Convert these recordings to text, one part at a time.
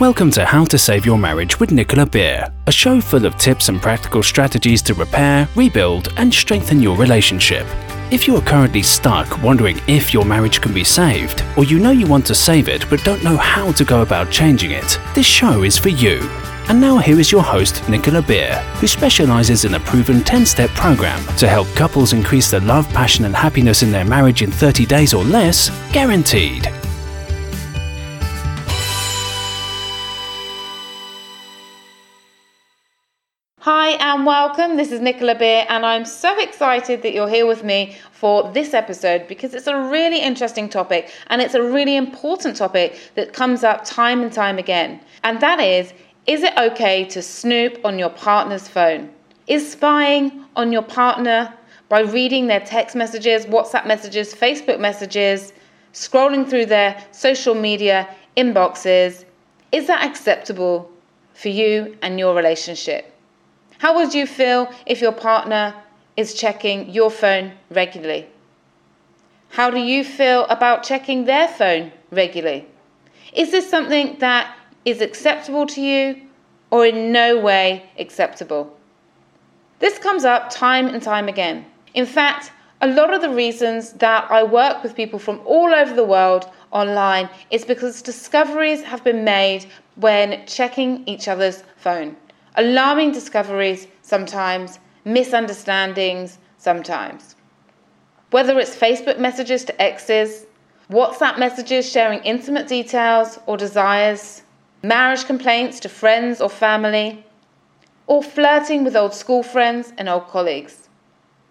Welcome to How to Save Your Marriage with Nicola Beer, a show full of tips and practical strategies to repair, rebuild, and strengthen your relationship. If you are currently stuck wondering if your marriage can be saved, or you know you want to save it but don't know how to go about changing it, this show is for you. And now here is your host, Nicola Beer, who specializes in a proven 10 step program to help couples increase the love, passion, and happiness in their marriage in 30 days or less, guaranteed. Hi and welcome. This is Nicola Beer, and I'm so excited that you're here with me for this episode because it's a really interesting topic and it's a really important topic that comes up time and time again. And that is is it okay to snoop on your partner's phone? Is spying on your partner by reading their text messages, WhatsApp messages, Facebook messages, scrolling through their social media inboxes, is that acceptable for you and your relationship? How would you feel if your partner is checking your phone regularly? How do you feel about checking their phone regularly? Is this something that is acceptable to you or in no way acceptable? This comes up time and time again. In fact, a lot of the reasons that I work with people from all over the world online is because discoveries have been made when checking each other's phone alarming discoveries sometimes, misunderstandings sometimes. Whether it's Facebook messages to exes, WhatsApp messages sharing intimate details or desires, marriage complaints to friends or family, or flirting with old school friends and old colleagues.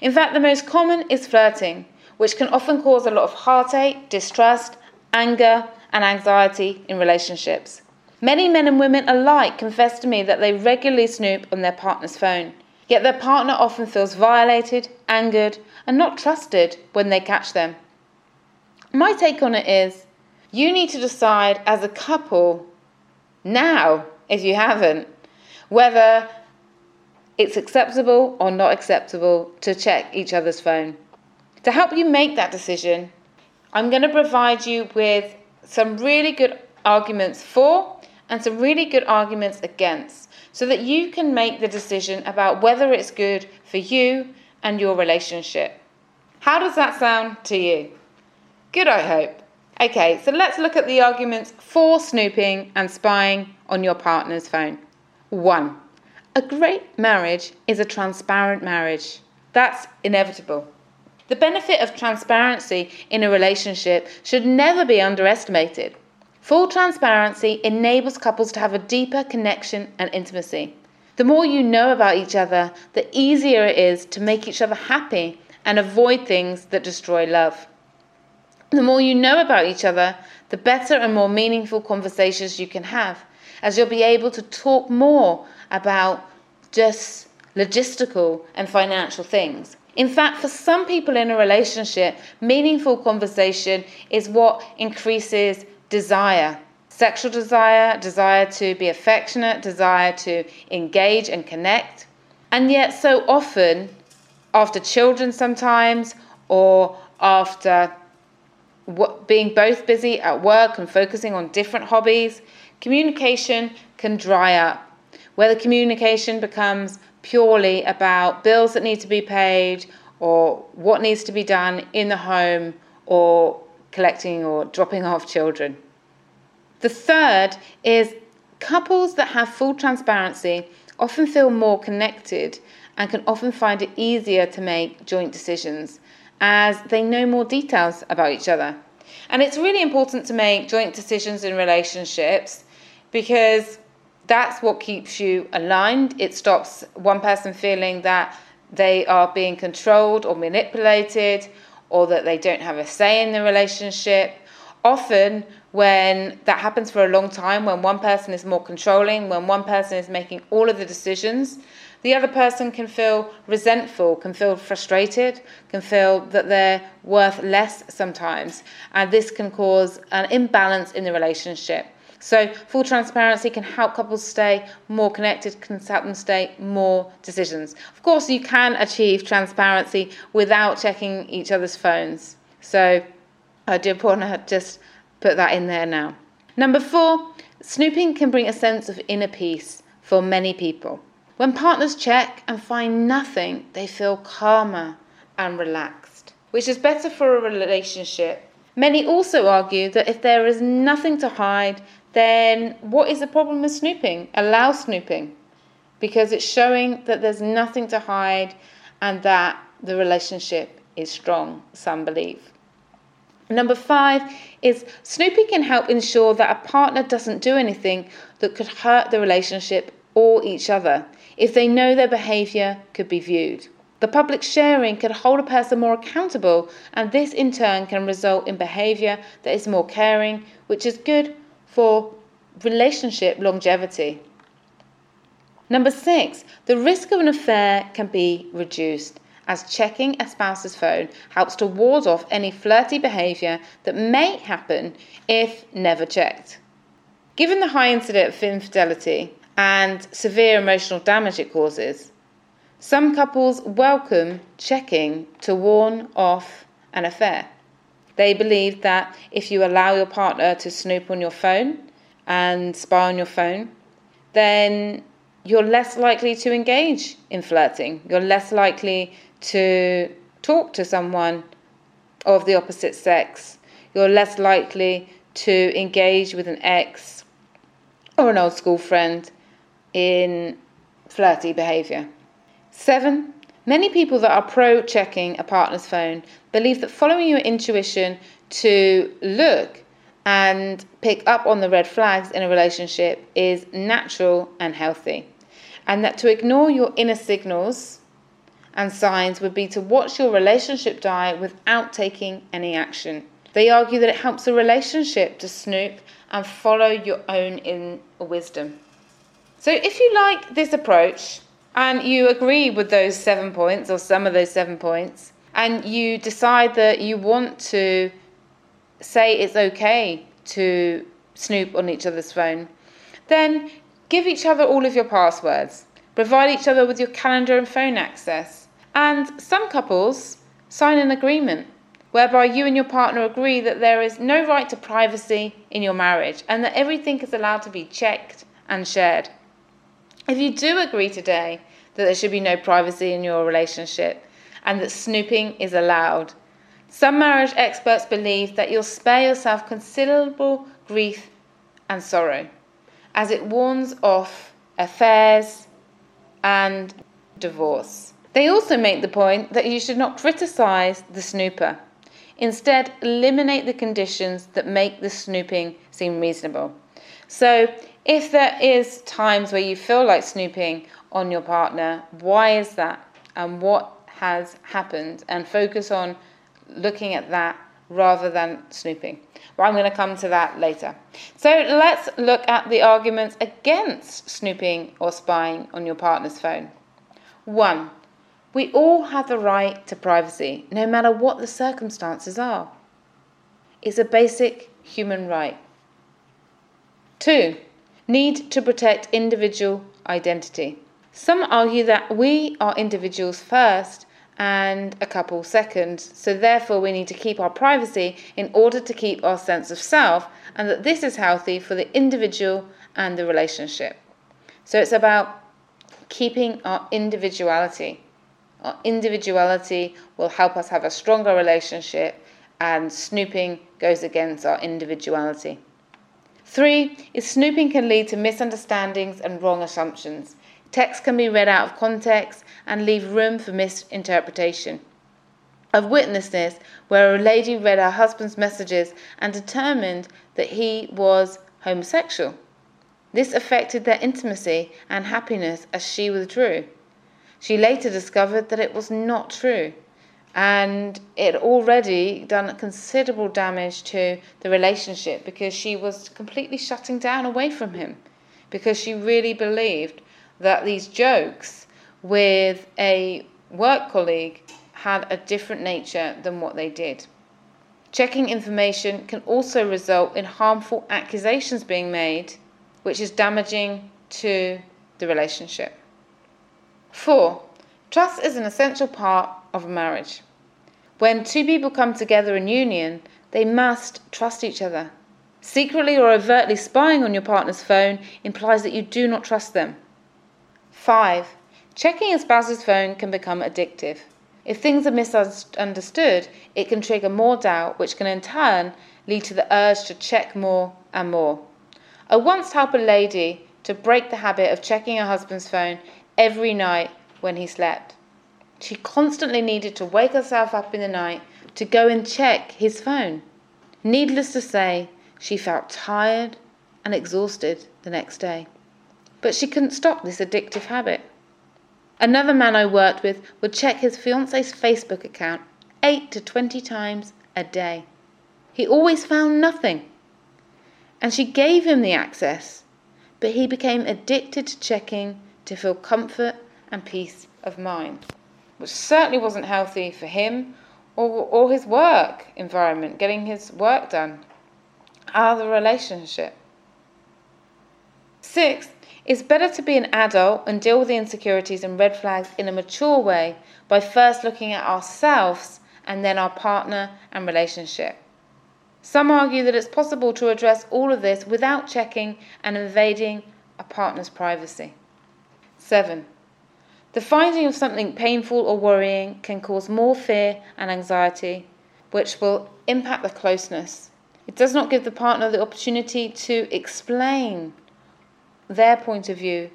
In fact, the most common is flirting, which can often cause a lot of heartache, distrust, anger, and anxiety in relationships. Many men and women alike confess to me that they regularly snoop on their partner's phone. Yet their partner often feels violated, angered, and not trusted when they catch them. My take on it is you need to decide as a couple now, if you haven't, whether it's acceptable or not acceptable to check each other's phone. To help you make that decision, I'm going to provide you with some really good arguments for and some really good arguments against so that you can make the decision about whether it's good for you and your relationship. How does that sound to you? Good, I hope. Okay, so let's look at the arguments for snooping and spying on your partner's phone. One, a great marriage is a transparent marriage. That's inevitable. The benefit of transparency in a relationship should never be underestimated. Full transparency enables couples to have a deeper connection and intimacy. The more you know about each other, the easier it is to make each other happy and avoid things that destroy love. The more you know about each other, the better and more meaningful conversations you can have, as you'll be able to talk more about just logistical and financial things. In fact, for some people in a relationship, meaningful conversation is what increases desire sexual desire, desire to be affectionate, desire to engage and connect. And yet, so often, after children sometimes, or after being both busy at work and focusing on different hobbies, communication can dry up. Where the communication becomes purely about bills that need to be paid, or what needs to be done in the home, or collecting or dropping off children. The third is couples that have full transparency often feel more connected and can often find it easier to make joint decisions as they know more details about each other. And it's really important to make joint decisions in relationships because that's what keeps you aligned. It stops one person feeling that they are being controlled or manipulated or that they don't have a say in the relationship. Often, when that happens for a long time, when one person is more controlling, when one person is making all of the decisions, the other person can feel resentful, can feel frustrated, can feel that they're worth less sometimes. And this can cause an imbalance in the relationship. So, full transparency can help couples stay more connected, can help them stay more decisions. Of course, you can achieve transparency without checking each other's phones. So, I do want to just put that in there now. Number four, Snooping can bring a sense of inner peace for many people. When partners check and find nothing, they feel calmer and relaxed, which is better for a relationship. Many also argue that if there is nothing to hide, then what is the problem with snooping? Allow snooping because it's showing that there's nothing to hide and that the relationship is strong, some believe. Number five is snooping can help ensure that a partner doesn't do anything that could hurt the relationship or each other if they know their behaviour could be viewed. The public sharing can hold a person more accountable, and this in turn can result in behaviour that is more caring, which is good for relationship longevity. Number six, the risk of an affair can be reduced as checking a spouse's phone helps to ward off any flirty behaviour that may happen if never checked. Given the high incidence of infidelity and severe emotional damage it causes, some couples welcome checking to warn off an affair. They believe that if you allow your partner to snoop on your phone and spy on your phone, then you're less likely to engage in flirting. You're less likely to talk to someone of the opposite sex. You're less likely to engage with an ex or an old school friend in flirty behaviour. Seven, many people that are pro checking a partner's phone believe that following your intuition to look and pick up on the red flags in a relationship is natural and healthy. And that to ignore your inner signals and signs would be to watch your relationship die without taking any action. They argue that it helps a relationship to snoop and follow your own inner wisdom. So, if you like this approach and you agree with those seven points or some of those seven points, and you decide that you want to say it's okay to snoop on each other's phone, then give each other all of your passwords. Provide each other with your calendar and phone access. And some couples sign an agreement whereby you and your partner agree that there is no right to privacy in your marriage and that everything is allowed to be checked and shared. If you do agree today that there should be no privacy in your relationship and that snooping is allowed, some marriage experts believe that you'll spare yourself considerable grief and sorrow as it warns off affairs and divorce. They also make the point that you should not criticize the snooper. Instead, eliminate the conditions that make the snooping seem reasonable. So, if there is times where you feel like snooping on your partner, why is that? And what has happened? And focus on looking at that rather than snooping. But I'm going to come to that later. So let's look at the arguments against snooping or spying on your partner's phone. One, we all have the right to privacy, no matter what the circumstances are. It's a basic human right. Two, need to protect individual identity. Some argue that we are individuals first and a couple seconds. so therefore we need to keep our privacy in order to keep our sense of self, and that this is healthy for the individual and the relationship. So it's about keeping our individuality. Our individuality will help us have a stronger relationship, and snooping goes against our individuality. Three is snooping can lead to misunderstandings and wrong assumptions. Text can be read out of context and leave room for misinterpretation. I've witnessed this where a lady read her husband's messages and determined that he was homosexual. This affected their intimacy and happiness as she withdrew. She later discovered that it was not true and it already done considerable damage to the relationship because she was completely shutting down away from him because she really believed that these jokes with a work colleague had a different nature than what they did. Checking information can also result in harmful accusations being made, which is damaging to the relationship. Four, trust is an essential part of a marriage. When two people come together in union, they must trust each other. Secretly or overtly spying on your partner's phone implies that you do not trust them. 5. Checking a spouse's phone can become addictive. If things are misunderstood, it can trigger more doubt, which can in turn lead to the urge to check more and more. I once helped a lady to break the habit of checking her husband's phone every night when he slept. She constantly needed to wake herself up in the night to go and check his phone. Needless to say, she felt tired and exhausted the next day. But she couldn't stop this addictive habit. Another man I worked with would check his fiance's Facebook account 8 to 20 times a day. He always found nothing. And she gave him the access, but he became addicted to checking to feel comfort and peace of mind, which certainly wasn't healthy for him or, or his work environment, getting his work done, of the relationship. Sixth, it's better to be an adult and deal with the insecurities and red flags in a mature way by first looking at ourselves and then our partner and relationship. Some argue that it's possible to address all of this without checking and invading a partner's privacy. 7. The finding of something painful or worrying can cause more fear and anxiety, which will impact the closeness. It does not give the partner the opportunity to explain their point of view.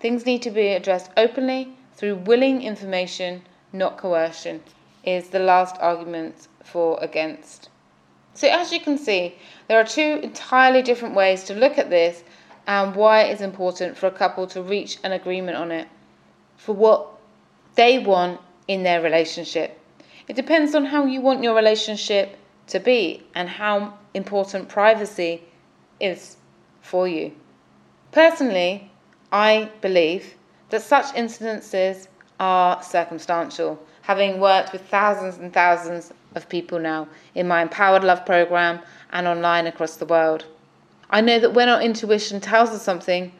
Things need to be addressed openly through willing information, not coercion, is the last argument for against. So, as you can see, there are two entirely different ways to look at this and why it is important for a couple to reach an agreement on it for what they want in their relationship. It depends on how you want your relationship to be and how important privacy is for you. Personally, I believe that such incidences are circumstantial, having worked with thousands and thousands of people now in my Empowered Love program and online across the world. I know that when our intuition tells us something,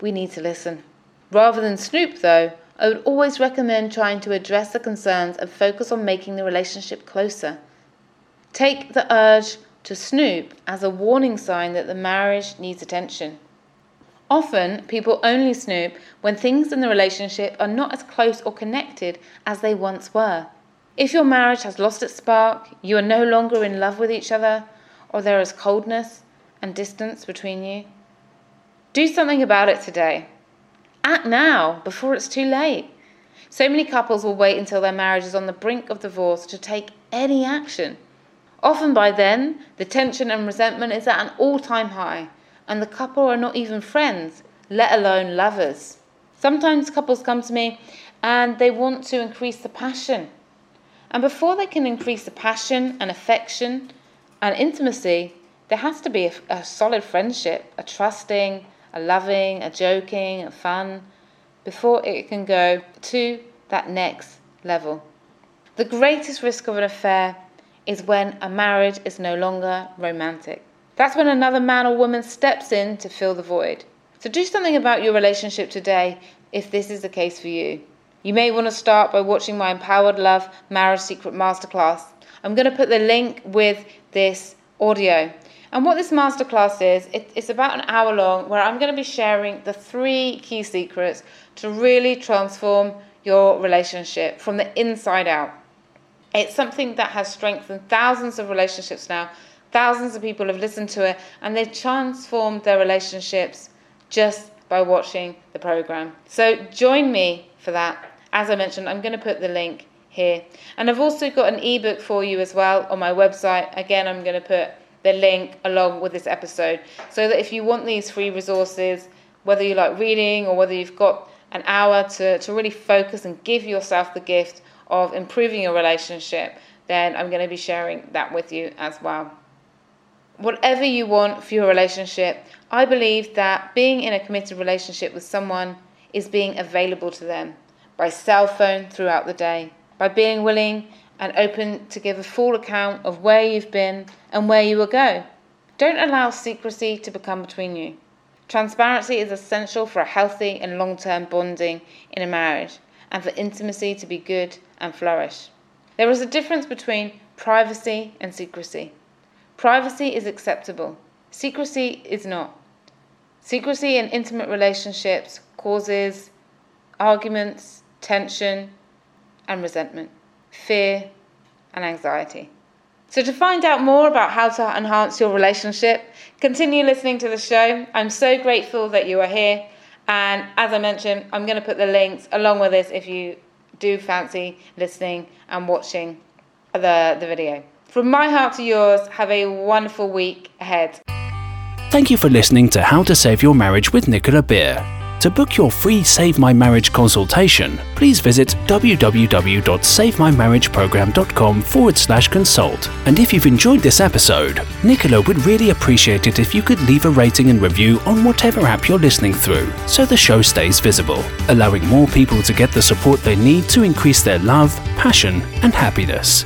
we need to listen. Rather than snoop, though, I would always recommend trying to address the concerns and focus on making the relationship closer. Take the urge to snoop as a warning sign that the marriage needs attention. Often, people only snoop when things in the relationship are not as close or connected as they once were. If your marriage has lost its spark, you are no longer in love with each other, or there is coldness and distance between you, do something about it today. Act now, before it's too late. So many couples will wait until their marriage is on the brink of divorce to take any action. Often by then, the tension and resentment is at an all time high and the couple are not even friends, let alone lovers. Sometimes couples come to me and they want to increase the passion. And before they can increase the passion and affection and intimacy, there has to be a, a solid friendship, a trusting, a loving, a joking, a fun, before it can go to that next level. The greatest risk of an affair is when a marriage is no longer romantic. That's when another man or woman steps in to fill the void. So do something about your relationship today if this is the case for you. You may want to start by watching my Empowered Love Marriage Secret Masterclass. I'm going to put the link with this audio. And what this masterclass is, it, it's about an hour long where I'm going to be sharing the three key secrets to really transform your relationship from the inside out. It's something that has strengthened thousands of relationships now Thousands of people have listened to it and they've transformed their relationships just by watching the program. So join me for that. As I mentioned, I'm going to put the link here. And I've also got an ebook for you as well on my website. Again, I'm going to put the link along with this episode so that if you want these free resources, whether you like reading or whether you've got an hour to, to really focus and give yourself the gift of improving your relationship, then I'm going to be sharing that with you as well whatever you want for your relationship, I believe that being in a committed relationship with someone is being available to them by cell phone throughout the day, by being willing and open to give a full account of where you've been and where you will go. Don't allow secrecy to become between you. Transparency is essential for a healthy and long term bonding in a marriage and for intimacy to be good and flourish. There is a difference between privacy and secrecy. Privacy is acceptable, secrecy is not. Secrecy in intimate relationships causes arguments, tension, and resentment, fear, and anxiety. So, to find out more about how to enhance your relationship, continue listening to the show. I'm so grateful that you are here. And as I mentioned, I'm going to put the links along with this if you do fancy listening and watching the, the video. From my heart to yours, have a wonderful week ahead. Thank you for listening to How to Save Your Marriage with Nicola Beer. To book your free Save My Marriage consultation, please visit www.savemymarriageprogram.com forward slash consult. And if you've enjoyed this episode, Nicola would really appreciate it if you could leave a rating and review on whatever app you're listening through so the show stays visible, allowing more people to get the support they need to increase their love, passion, and happiness.